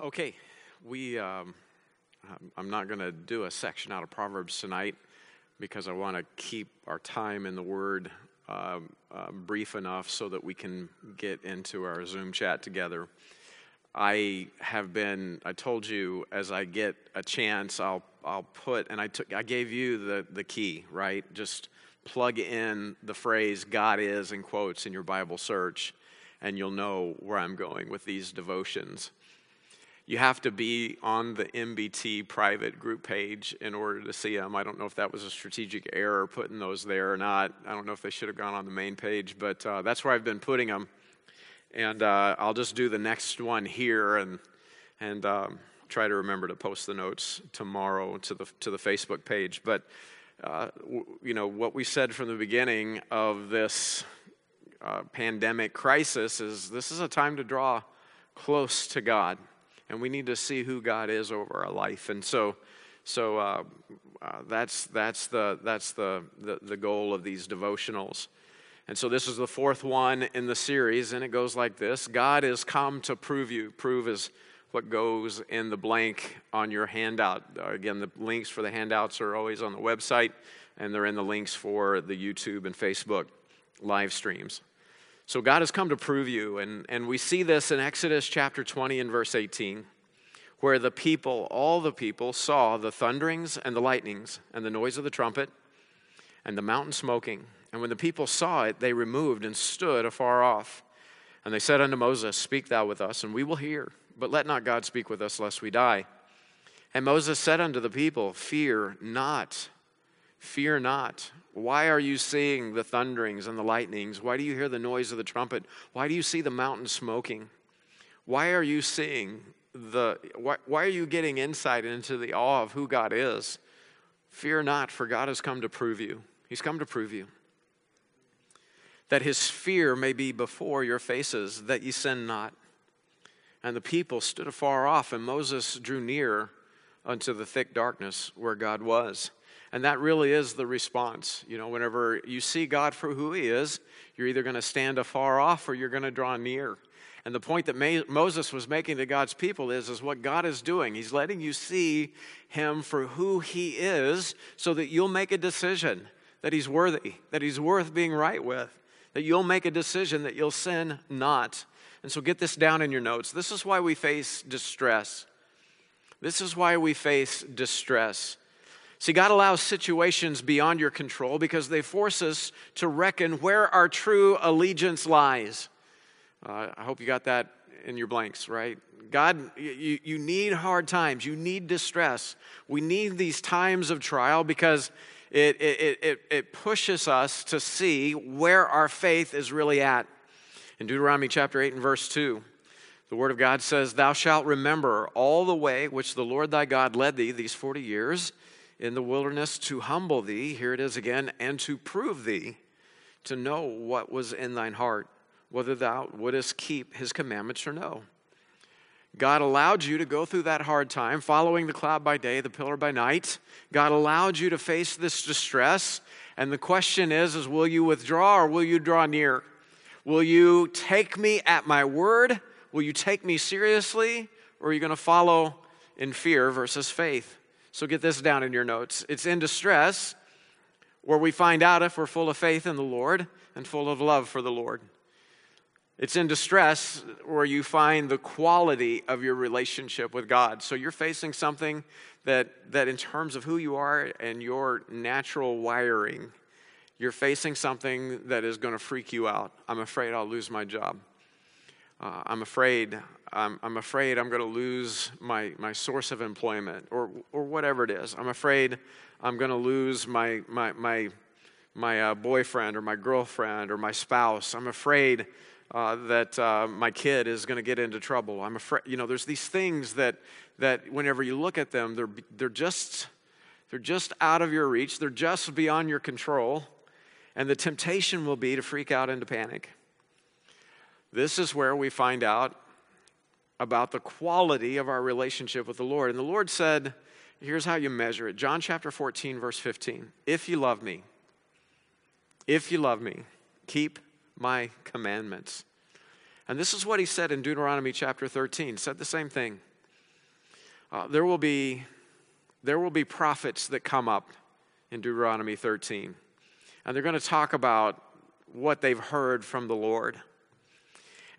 Okay, we. Um, I'm not going to do a section out of Proverbs tonight because I want to keep our time in the Word uh, brief enough so that we can get into our Zoom chat together. I have been. I told you as I get a chance, I'll I'll put and I took. I gave you the the key, right? Just plug in the phrase "God is" in quotes in your Bible search, and you'll know where I'm going with these devotions. You have to be on the MBT private group page in order to see them. I don't know if that was a strategic error putting those there or not. I don't know if they should have gone on the main page, but uh, that's where I've been putting them. And uh, I'll just do the next one here and, and um, try to remember to post the notes tomorrow to the, to the Facebook page. But, uh, w- you know, what we said from the beginning of this uh, pandemic crisis is this is a time to draw close to God and we need to see who God is over our life. And so, so uh, uh, that's that's the that's the, the the goal of these devotionals. And so this is the fourth one in the series, and it goes like this: God is come to prove you. Prove is what goes in the blank on your handout. Again, the links for the handouts are always on the website, and they're in the links for the YouTube and Facebook live streams. So God has come to prove you. And, and we see this in Exodus chapter 20 and verse 18, where the people, all the people, saw the thunderings and the lightnings and the noise of the trumpet and the mountain smoking. And when the people saw it, they removed and stood afar off. And they said unto Moses, Speak thou with us, and we will hear. But let not God speak with us, lest we die. And Moses said unto the people, Fear not, fear not. Why are you seeing the thunderings and the lightnings? Why do you hear the noise of the trumpet? Why do you see the mountain smoking? Why are you seeing the, why, why are you getting insight into the awe of who God is? Fear not, for God has come to prove you. He's come to prove you. That his fear may be before your faces, that ye sin not. And the people stood afar off, and Moses drew near unto the thick darkness where God was. And that really is the response. You know, whenever you see God for who He is, you're either going to stand afar off or you're going to draw near. And the point that Moses was making to God's people is, is what God is doing. He's letting you see Him for who He is so that you'll make a decision that He's worthy, that He's worth being right with, that you'll make a decision that you'll sin not. And so get this down in your notes. This is why we face distress. This is why we face distress. See, God allows situations beyond your control because they force us to reckon where our true allegiance lies. Uh, I hope you got that in your blanks, right? God, you, you need hard times. You need distress. We need these times of trial because it, it, it, it pushes us to see where our faith is really at. In Deuteronomy chapter 8 and verse 2, the Word of God says, Thou shalt remember all the way which the Lord thy God led thee these 40 years in the wilderness to humble thee, here it is again, and to prove thee, to know what was in thine heart, whether thou wouldest keep his commandments or no. God allowed you to go through that hard time, following the cloud by day, the pillar by night. God allowed you to face this distress. And the question is, is will you withdraw or will you draw near? Will you take me at my word? Will you take me seriously? Or are you going to follow in fear versus faith? So get this down in your notes. It's in distress where we find out if we're full of faith in the Lord and full of love for the Lord. It's in distress where you find the quality of your relationship with God. So you're facing something that, that in terms of who you are and your natural wiring, you're facing something that is going to freak you out. I'm afraid I'll lose my job. Uh, I'm afraid I'm, I'm afraid I'm going to lose my, my source of employment or, or whatever it is. I'm afraid I'm going to lose my, my, my, my uh, boyfriend or my girlfriend or my spouse. I'm afraid uh, that uh, my kid is going to get into trouble. I'm afraid, you know, there's these things that, that whenever you look at them, they're, they're, just, they're just out of your reach, they're just beyond your control, and the temptation will be to freak out into panic. This is where we find out about the quality of our relationship with the Lord. And the Lord said, here's how you measure it John chapter 14, verse 15. If you love me, if you love me, keep my commandments. And this is what he said in Deuteronomy chapter 13. Said the same thing. Uh, there will be there will be prophets that come up in Deuteronomy 13, and they're going to talk about what they've heard from the Lord.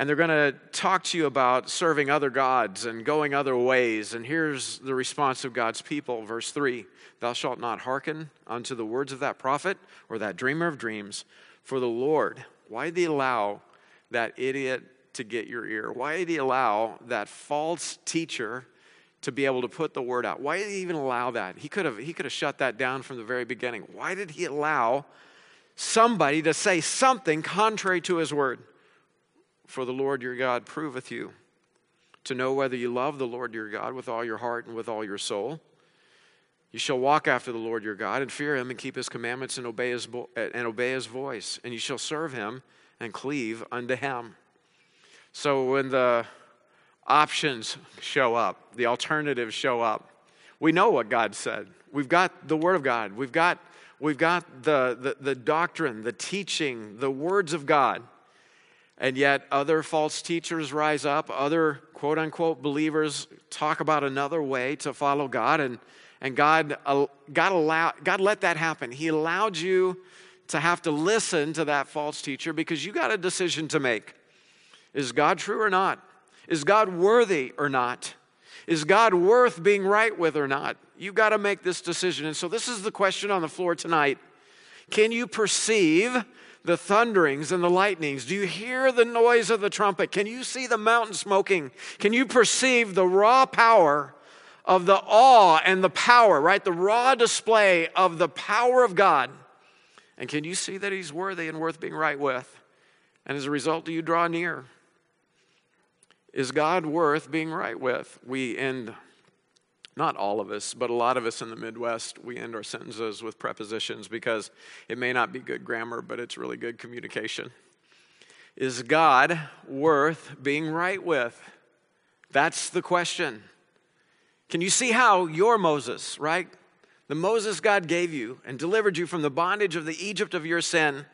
And they're going to talk to you about serving other gods and going other ways. And here's the response of God's people, verse 3 Thou shalt not hearken unto the words of that prophet or that dreamer of dreams, for the Lord, why did he allow that idiot to get your ear? Why did he allow that false teacher to be able to put the word out? Why did he even allow that? He could have, he could have shut that down from the very beginning. Why did he allow somebody to say something contrary to his word? For the Lord your God proveth you to know whether you love the Lord your God with all your heart and with all your soul. You shall walk after the Lord your God and fear him and keep his commandments and obey his, and obey his voice, and you shall serve him and cleave unto him. So when the options show up, the alternatives show up, we know what God said. We've got the Word of God, we've got, we've got the, the, the doctrine, the teaching, the words of God. And yet, other false teachers rise up, other quote unquote believers talk about another way to follow God, and, and God, uh, God, allow, God let that happen. He allowed you to have to listen to that false teacher because you got a decision to make. Is God true or not? Is God worthy or not? Is God worth being right with or not? You got to make this decision. And so, this is the question on the floor tonight. Can you perceive the thunderings and the lightnings? Do you hear the noise of the trumpet? Can you see the mountain smoking? Can you perceive the raw power of the awe and the power, right? The raw display of the power of God. And can you see that He's worthy and worth being right with? And as a result, do you draw near? Is God worth being right with? We end, not all of us, but a lot of us in the Midwest, we end our sentences with prepositions because it may not be good grammar, but it's really good communication. Is God worth being right with? That's the question. Can you see how you're Moses, right? The Moses God gave you and delivered you from the bondage of the Egypt of your sin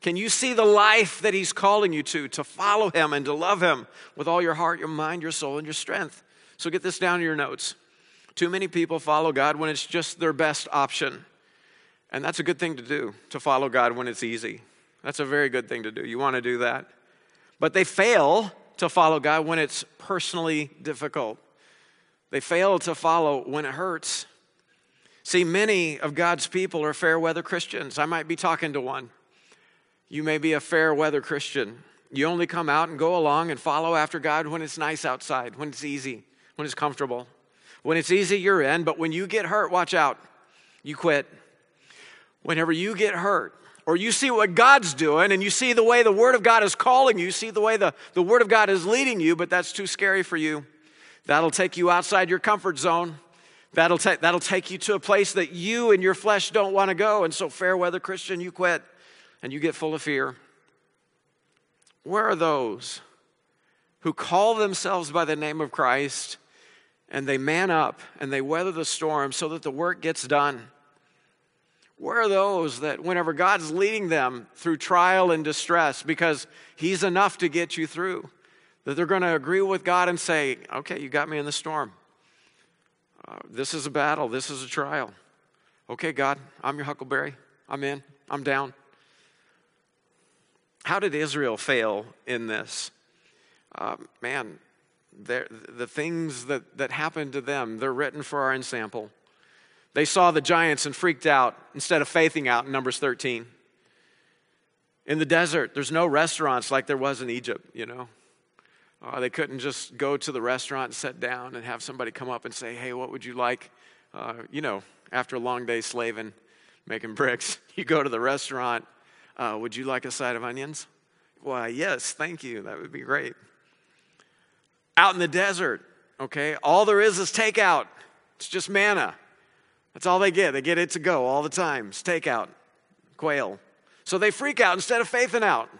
can you see the life that He's calling you to, to follow Him and to love Him with all your heart, your mind, your soul, and your strength? So get this down in your notes. Too many people follow God when it's just their best option. And that's a good thing to do, to follow God when it's easy. That's a very good thing to do. You want to do that. But they fail to follow God when it's personally difficult. They fail to follow when it hurts. See, many of God's people are fair weather Christians. I might be talking to one. You may be a fair weather Christian. You only come out and go along and follow after God when it's nice outside, when it's easy, when it's comfortable. When it's easy, you're in, but when you get hurt, watch out. You quit. Whenever you get hurt, or you see what God's doing and you see the way the Word of God is calling you, you see the way the, the Word of God is leading you, but that's too scary for you. That'll take you outside your comfort zone. That'll, ta- that'll take you to a place that you and your flesh don't want to go. And so, fair weather Christian, you quit and you get full of fear. Where are those who call themselves by the name of Christ and they man up and they weather the storm so that the work gets done? Where are those that, whenever God's leading them through trial and distress, because He's enough to get you through, that they're going to agree with God and say, Okay, you got me in the storm. Uh, this is a battle, this is a trial. Okay, God, I'm your huckleberry. I'm in, I'm down. How did Israel fail in this? Uh, man, the things that, that happened to them, they're written for our ensample. They saw the giants and freaked out instead of faithing out in Numbers 13. In the desert, there's no restaurants like there was in Egypt, you know. Uh, they couldn't just go to the restaurant and sit down and have somebody come up and say, hey, what would you like? Uh, you know, after a long day slaving, making bricks, you go to the restaurant uh, would you like a side of onions? Why, yes, thank you. That would be great. Out in the desert, okay, all there is is takeout. It's just manna. That's all they get. They get it to go all the time. It's takeout, quail. So they freak out instead of faithing out.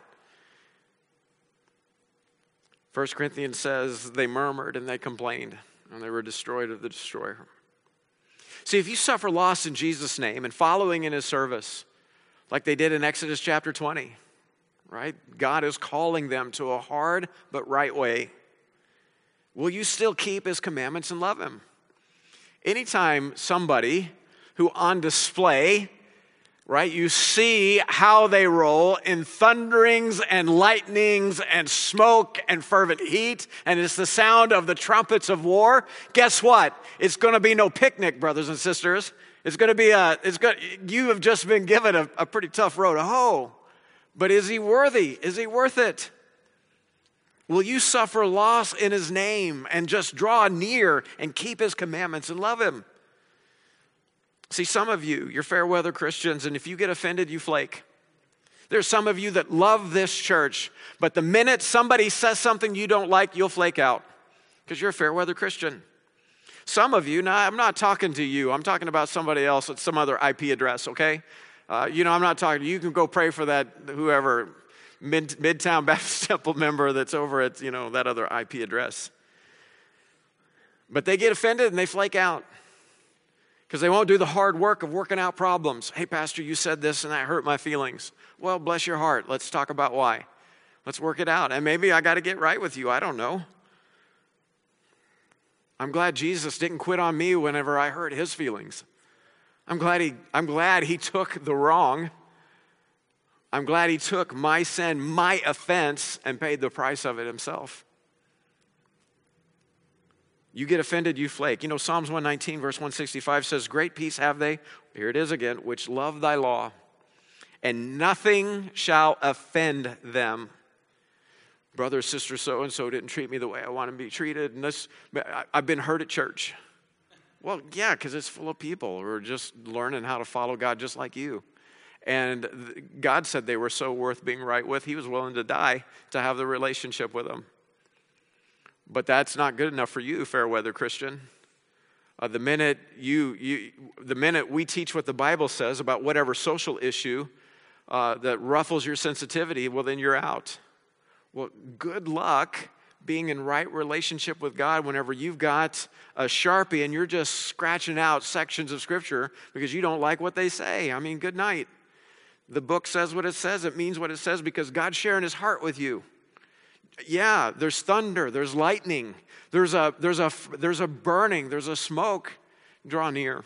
1 Corinthians says they murmured and they complained and they were destroyed of the destroyer. See, if you suffer loss in Jesus' name and following in his service, like they did in Exodus chapter 20, right? God is calling them to a hard but right way. Will you still keep his commandments and love him? Anytime somebody who on display, right, you see how they roll in thunderings and lightnings and smoke and fervent heat, and it's the sound of the trumpets of war, guess what? It's going to be no picnic, brothers and sisters. It's going to be a, it's going, you have just been given a, a pretty tough road to hoe. But is he worthy? Is he worth it? Will you suffer loss in his name and just draw near and keep his commandments and love him? See, some of you, you're fair weather Christians, and if you get offended, you flake. There's some of you that love this church, but the minute somebody says something you don't like, you'll flake out because you're a fair weather Christian. Some of you, now I'm not talking to you, I'm talking about somebody else at some other IP address, okay? Uh, you know, I'm not talking to you. You can go pray for that, whoever Mid, Midtown Baptist Temple member that's over at, you know, that other IP address. But they get offended and they flake out because they won't do the hard work of working out problems. Hey, Pastor, you said this and that hurt my feelings. Well, bless your heart. Let's talk about why. Let's work it out. And maybe I got to get right with you. I don't know. I'm glad Jesus didn't quit on me whenever I hurt his feelings. I'm glad he, I'm glad he took the wrong I'm glad he took my sin, my offense, and paid the price of it himself. You get offended, you flake. You know, Psalms 119, verse 165 says, Great peace have they, here it is again, which love thy law, and nothing shall offend them. Brother, sister, so and so didn't treat me the way I want to be treated, and this, I've been hurt at church. Well, yeah, because it's full of people who are just learning how to follow God just like you. And God said they were so worth being right with, He was willing to die to have the relationship with them. But that's not good enough for you, fair weather Christian. Uh, the minute you, you, the minute we teach what the Bible says about whatever social issue uh, that ruffles your sensitivity, well, then you're out. Well, good luck being in right relationship with God whenever you've got a Sharpie and you're just scratching out sections of Scripture because you don't like what they say. I mean, good night. The book says what it says, it means what it says because God's sharing his heart with you. Yeah, there's thunder, there's lightning, there's a, there's a, there's a burning, there's a smoke. Draw near.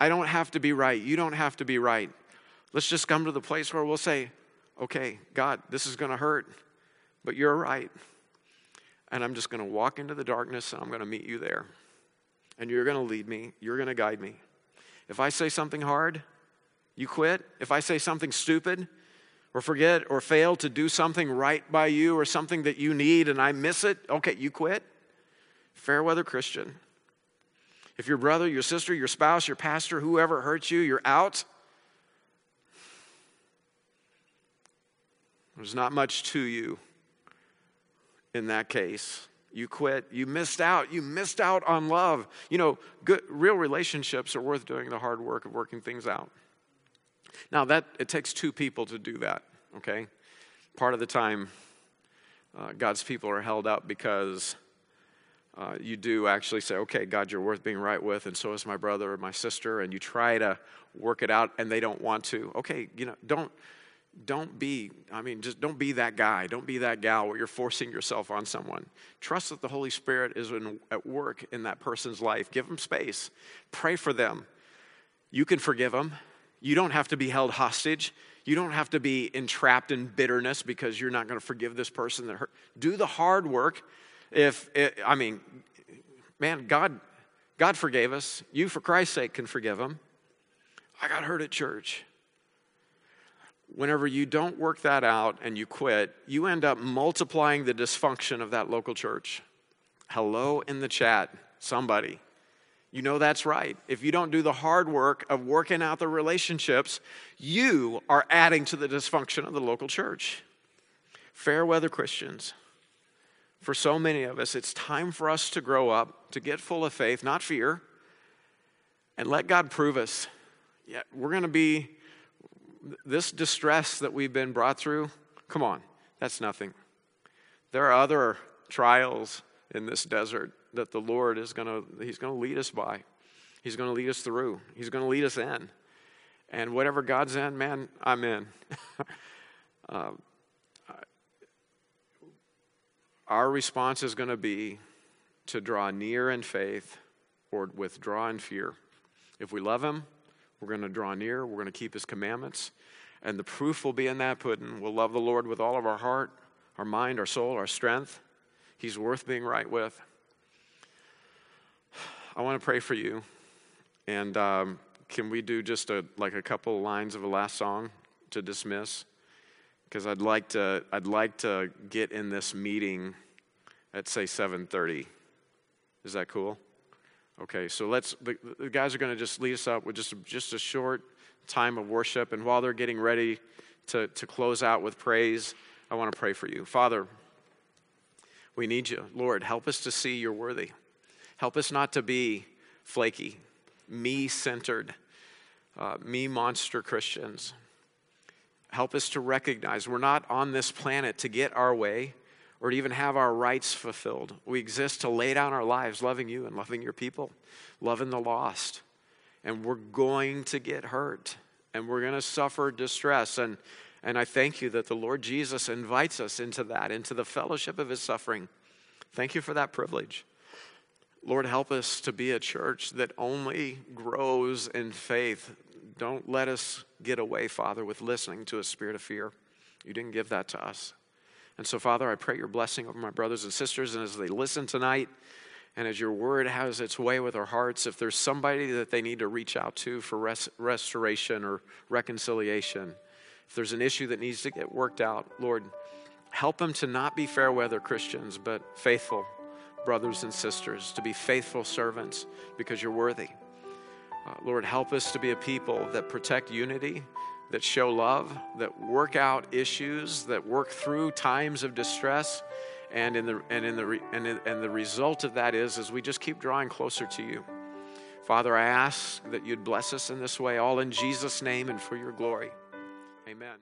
I don't have to be right. You don't have to be right. Let's just come to the place where we'll say, okay, God, this is going to hurt, but you're right. And I'm just going to walk into the darkness and I'm going to meet you there. And you're going to lead me, you're going to guide me. If I say something hard, you quit? If I say something stupid or forget or fail to do something right by you or something that you need and I miss it, okay, you quit? Fair weather Christian. If your brother, your sister, your spouse, your pastor, whoever hurts you, you're out. There's not much to you in that case. You quit. You missed out. You missed out on love. You know, good, real relationships are worth doing the hard work of working things out. Now, that it takes two people to do that, okay? Part of the time, uh, God's people are held up because uh, you do actually say, okay, God, you're worth being right with, and so is my brother or my sister, and you try to work it out, and they don't want to. Okay, you know, don't don't be i mean just don't be that guy. Don't be that gal where you're forcing yourself on someone. Trust that the holy spirit is in, at work in that person's life. Give them space. Pray for them. You can forgive them you don't have to be held hostage. You don't have to be entrapped in bitterness because you're not going to forgive this person that hurt. Do the hard work. If it, I mean, man, God, God forgave us. You, for Christ's sake, can forgive them. I got hurt at church. Whenever you don't work that out and you quit, you end up multiplying the dysfunction of that local church. Hello in the chat, somebody. You know that's right. If you don't do the hard work of working out the relationships, you are adding to the dysfunction of the local church. Fair weather Christians. For so many of us, it's time for us to grow up, to get full of faith, not fear, and let God prove us. Yeah, we're going to be this distress that we've been brought through. Come on, that's nothing. There are other trials in this desert that the Lord is going to, He's going to lead us by. He's going to lead us through. He's going to lead us in. And whatever God's in, man, I'm in. uh, our response is going to be to draw near in faith or withdraw in fear. If we love him, we're going to draw near, we're going to keep his commandments, and the proof will be in that pudding. We'll love the Lord with all of our heart, our mind, our soul, our strength. He's worth being right with. I want to pray for you. And um, can we do just a, like a couple lines of a last song to dismiss? Because I'd like to, I'd like to get in this meeting at say 7:30. Is that cool? Okay, so let's. The, the guys are going to just lead us up with just just a short time of worship, and while they're getting ready to to close out with praise, I want to pray for you, Father. We need you, Lord. Help us to see you're worthy. Help us not to be flaky, me centered, uh, me monster Christians. Help us to recognize we're not on this planet to get our way or to even have our rights fulfilled. We exist to lay down our lives loving you and loving your people, loving the lost. And we're going to get hurt and we're going to suffer distress. And, and I thank you that the Lord Jesus invites us into that, into the fellowship of his suffering. Thank you for that privilege. Lord, help us to be a church that only grows in faith. Don't let us get away, Father, with listening to a spirit of fear. You didn't give that to us. And so, Father, I pray your blessing over my brothers and sisters. And as they listen tonight, and as your word has its way with our hearts, if there's somebody that they need to reach out to for res- restoration or reconciliation, if there's an issue that needs to get worked out, Lord, help them to not be fair weather Christians, but faithful brothers and sisters, to be faithful servants because you're worthy. Uh, Lord, help us to be a people that protect unity that show love, that work out issues, that work through times of distress. And, in the, and, in the, and, in, and the result of that is, is we just keep drawing closer to you. Father, I ask that you'd bless us in this way, all in Jesus' name and for your glory. Amen.